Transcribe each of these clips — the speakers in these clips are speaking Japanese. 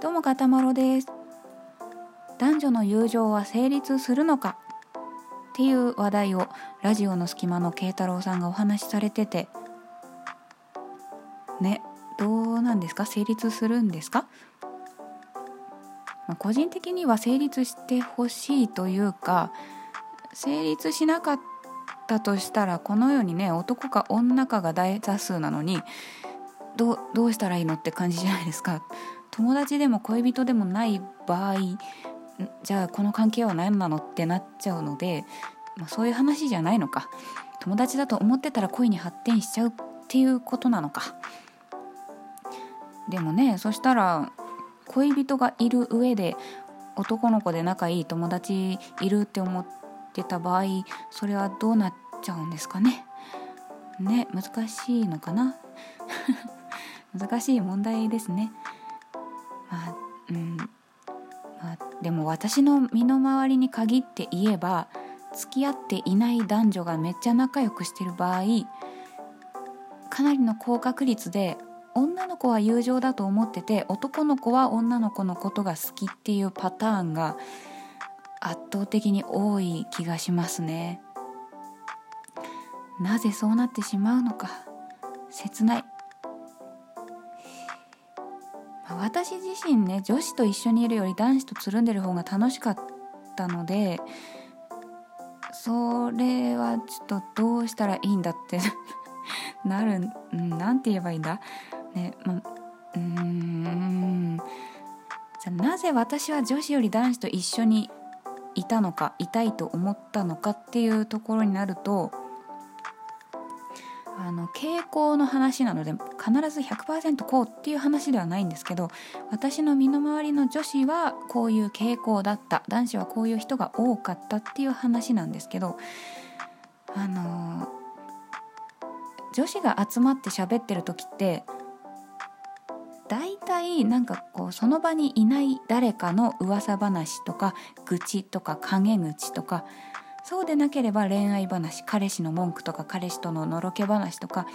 どうもかたまろです。男女の友情は成立するのか？っていう話題をラジオの隙間の慶太郎さんがお話しされてて。ねどうなんですか？成立するんですか、まあ、個人的には成立してほしいというか成立しなかったとしたらこのようにね男か女かが大多数なのにどどうしたらいいのって感じじゃないですか？友達でも恋人でもない場合じゃあこの関係は何なのってなっちゃうので、まあ、そういう話じゃないのか。友達だと思ってたら恋に発展しちゃうっていうことなのか。でもねそしたら恋人がいる上で男の子で仲いい友達いるって思ってた場合それはどうなっちゃうんですかね。ね難しいのかな。難しい問題ですね。まあうん。まあ、でも私の身の回りに限って言えば付き合っていない男女がめっちゃ仲良くしてる場合かなりの高確率で女の子は友情だと思ってて男の子は女の子のことが好きっていうパターンが圧倒的に多い気がしますね。なぜそうなってしまうのか。切ない。私自身ね女子と一緒にいるより男子とつるんでる方が楽しかったのでそれはちょっとどうしたらいいんだって なる何て言えばいいんだ？ねまうーん。じゃなぜ私は女子より男子と一緒にいたのかいたいと思ったのかっていうところになるとあの傾向の話なので必ず100%こうっていう話ではないんですけど私の身の回りの女子はこういう傾向だった。男子はこういう人が多かったっていう話なんですけどあの女子が集まって喋ってる時って大体なんかこうその場にいない誰かの噂話とか愚痴とか陰口とかそうでなければ恋愛話彼氏の文句とか彼氏とののろけ話とか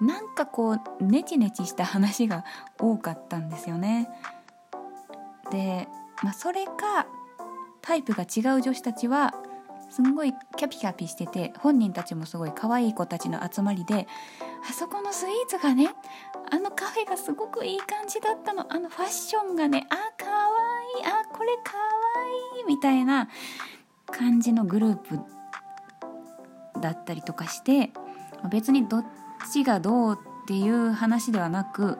なんかこうネチネチした話が多かったんですよね。で、まあ、それかタイプが違う女子たちはすんごいキャピキャピしてて本人たちもすごい可愛い子たちの集まりであそこのスイーツがねあのカフェがすごくいい感じだったのあのファッションがねあかわいいあこれかわいいみたいな感じのグループだったりとかして別にどっちがどうっていう話ではなく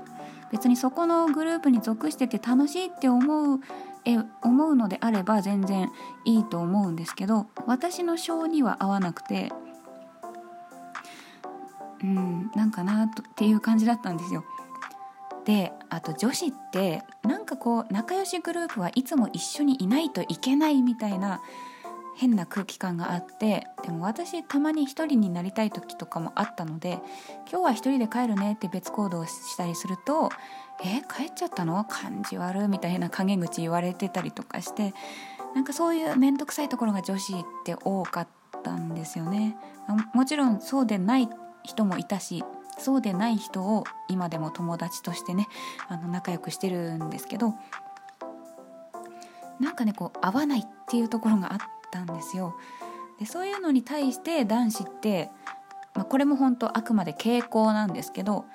別にそこのグループに属してて楽しいって思うえ思うのであれば全然いいと思うんですけど私の性には合わなくてうんなんかなとっていう感じだったんですよ。であと女子ってなんかこう仲良しグループはいつも一緒にいないといけないみたいな変な空気感があってでも私たまに一人になりたい時とかもあったので今日は一人で帰るねって別行動したりすると「え帰っちゃったの？感じ悪い」みたいな陰口言われてたりとかしてなんかそういう面倒くさいところが女子って多かったんですよね。もちろんそうでない人もいたしそうでない人を今でも友達としてねあの仲良くしてるんですけどなんかねこう合わないっていうところがあってたんですよ。でそういうのに対して男子って、まあ、これも本当あくまで傾向なんですけど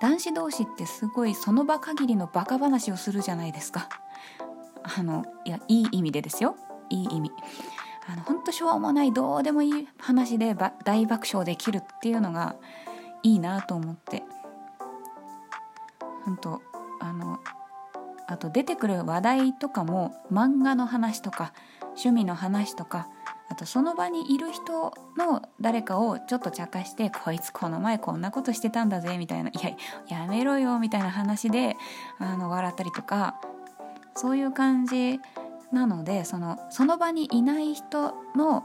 男子同士ってすごいその場限りのバカ話をするじゃないですか。あのいやいい意味でですよいい意味。あの本当しょうもないどうでもいい話で大爆笑できるっていうのがいいなと思って本当あのあと出てくる話題とかも漫画の話とか趣味の話とかあとその場にいる人の誰かをちょっと茶化してこいつこの前こんなことしてたんだぜみたいないややめろよみたいな話であの笑ったりとかそういう感じなのでそのその場にいない人の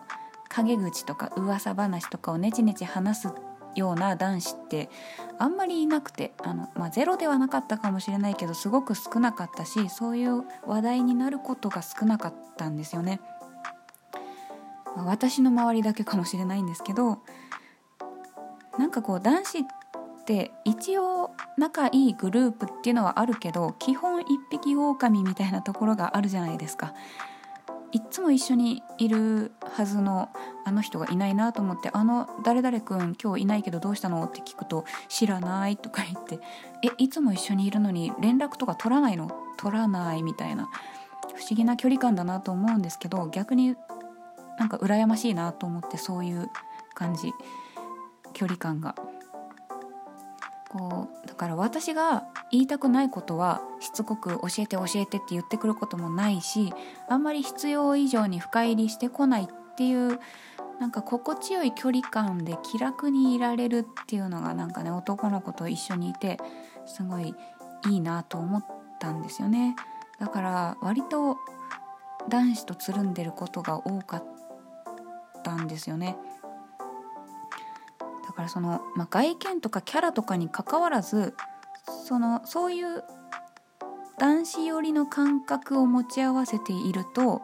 陰口とか噂話とかをネチネチ話すっような男子ってあんまりいなくてあの、まあ、ゼロではなかったかもしれないけどすごく少なかったしそういう話題になることが少なかったんですよね。ま、私の周りだけかもしれないんですけどなんかこう男子って一応仲いいグループっていうのはあるけど基本一匹狼みたいなところがあるじゃないですかいっつも一緒にいるはずのあの人がいないなと思って「あの誰々君今日いないけどどうしたの?」って聞くと「知らない」とか言って「えいつも一緒にいるのに連絡とか取らないの？取らない」みたいな不思議な距離感だなと思うんですけど逆になんか羨ましいなと思ってそういう感じ距離感が。こうだから私が言いたくないことはしつこく教えて教えてって言ってくることもないしあんまり必要以上に深入りしてこないっていうなんか心地よい距離感で気楽にいられるっていうのがなんかね男の子と一緒にいてすごいいいなと思ったんですよね。だから割と男子とつるんでることが多かったんですよね。からその、まあ、外見とかキャラとかにかかわらずそのそういう男子寄りの感覚を持ち合わせていると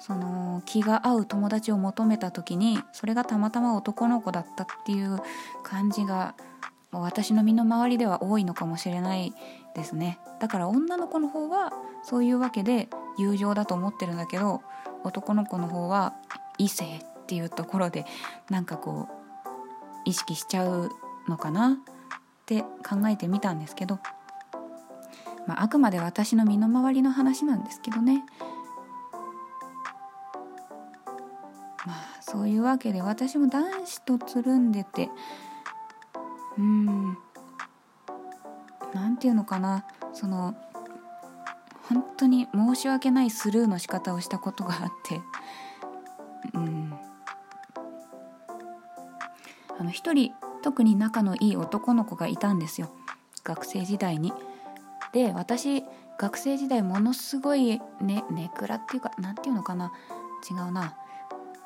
その気が合う友達を求めた時にそれがたまたま男の子だったっていう感じが私の身の回りでは多いのかもしれないですね。だから女の子の方はそういうわけで友情だと思ってるんだけど男の子の方は異性っていうところでなんかこう意識しちゃうのかなって考えてみたんですけど、まあ、あくまで私の身の回りの話なんですけどね。まあそういうわけで私も男子とつるんでてうん何て言うのかな。その本当に申し訳ないスルーの仕方をしたことがあってうんあの一人特に仲のいい男の子がいたんですよ学生時代に。で私学生時代ものすごいねネクラっていうか何て言うのかな違うな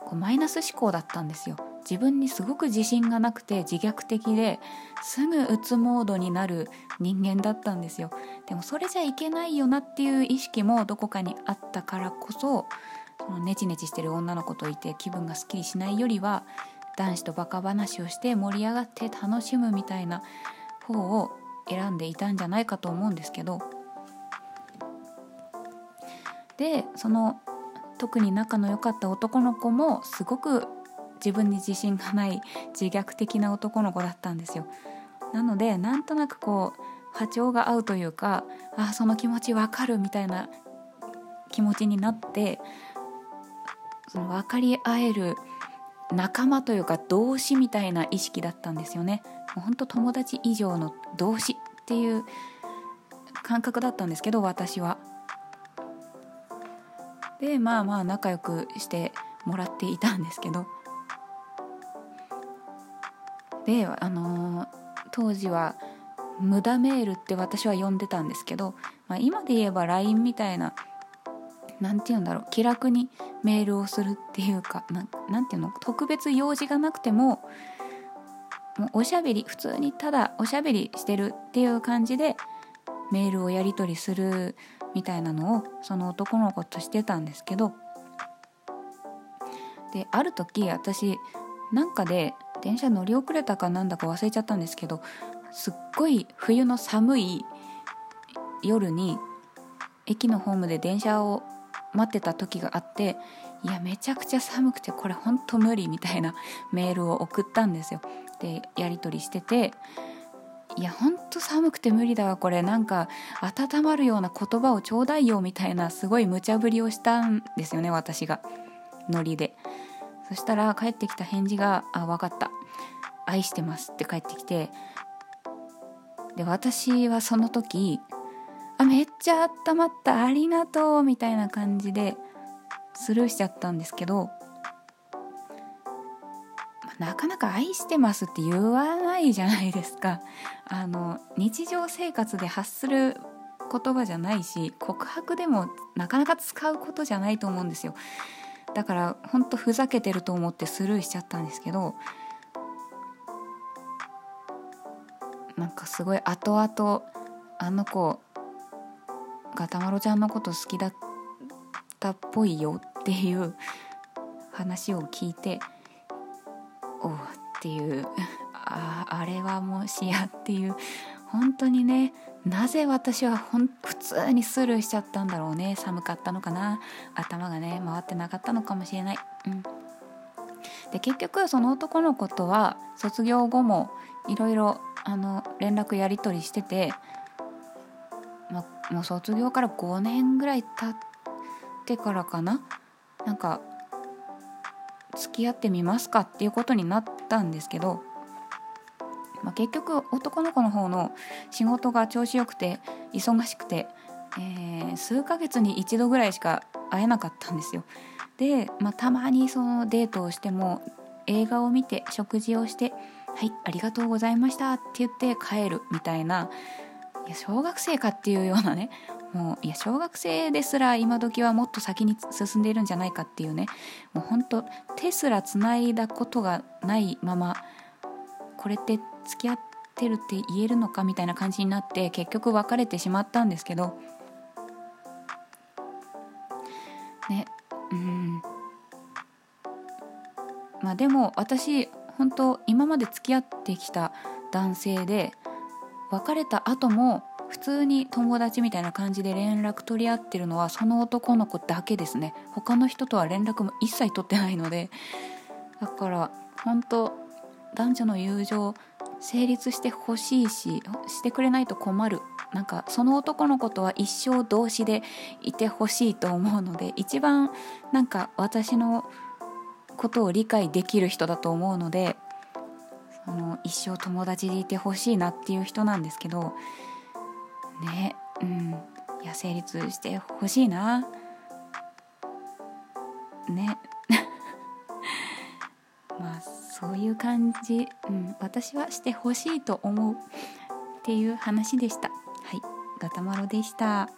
こうマイナス思考だったんですよ。自分にすごく自信がなくて自虐的ですぐうつモードになる人間だったんですよでもそれじゃいけないよなっていう意識もどこかにあったからこそそのネチネチしてる女の子といて気分がすっきりしないよりは男子とバカ話をして盛り上がって楽しむみたいな方を選んでいたんじゃないかと思うんですけどでその特に仲の良かった男の子もすごく自分に自信がない自虐的な男の子だったんですよ。なのでなんとなくこう波長が合うというかあその気持ちわかるみたいな気持ちになってその分かり合える仲間というか同志みたいな意識だったんですよね。もうほんと友達以上の同志っていう感覚だったんですけど私は。でまあまあ仲良くしてもらっていたんですけど。であのー、当時は無駄メールって私は呼んでたんですけど、まあ、今で言えば LINE みたいな何て言うんだろう気楽にメールをするっていうか何て言うの？特別用事がなくてももうおしゃべり普通にただおしゃべりしてるっていう感じでメールをやり取りするみたいなのをその男の子としてたんですけど。である時私なんかで電車乗り遅れたかなんだか忘れちゃったんですけどすっごい冬の寒い夜に駅のホームで電車を待ってた時があっていやめちゃくちゃ寒くてこれほんと無理みたいな メールを送ったんですよ。でやり取りしてていやほんと寒くて無理だわこれ。なんか温まるような言葉をちょうだいよみたいなすごい無茶ぶりをしたんですよね私が。ノリで。そしたら帰ってきた返事が「あ分かった。愛してます」って帰ってきてで私はその時あめっちゃ温まったありがとうみたいな感じでスルーしちゃったんですけどなかなか愛してますって言わないじゃないですか。あの日常生活で発する言葉じゃないし告白でもなかなか使うことじゃないと思うんですよ。だからほんとふざけてると思ってスルーしちゃったんですけどなんかすごい後々あの子がたまろちゃんのこと好きだったっぽいよっていう話を聞いておうっていう。ああれはもしやっていう。本当にねなぜ私はほん普通にスルーしちゃったんだろうね。寒かったのかな。頭がね回ってなかったのかもしれない。うん。で結局その男の子とは卒業後もいろいろ連絡やり取りしてて、もう卒業から5年ぐらい経ってからかな？なんか付き合ってみますかっていうことになったんですけどまあ、結局男の子の方の仕事が調子よくて忙しくて、えー、数ヶ月に一度ぐらいしか会えなかったんですよ。で、まあ、たまにそのデートをしても映画を見て食事をして「はいありがとうございました」って言って帰るみたいなや小学生かっていうようなねもういや小学生ですら今時はもっと先に進んでいるんじゃないかっていうねもうほんと手すらつないだことがないままこれって付き合ってるって言えるのかみたいな感じになって結局別れてしまったんですけどねうん。まあでも私本当今まで付き合ってきた男性で別れた後も普通に友達みたいな感じで連絡取り合ってるのはその男の子だけですね。他の人とは連絡も一切取ってないので。だから本当男女の友情成立してほしいししてくれないと困る。なんかその男の子とは一生同士でいてほしいと思うので一番なんか私のことを理解できる人だと思うのでその一生友達でいてほしいなっていう人なんですけどねうんいや成立してほしいな。ね。まあそういう感じ、うん、私はしてほしいと思うっていう話でした。はいガタマロでした。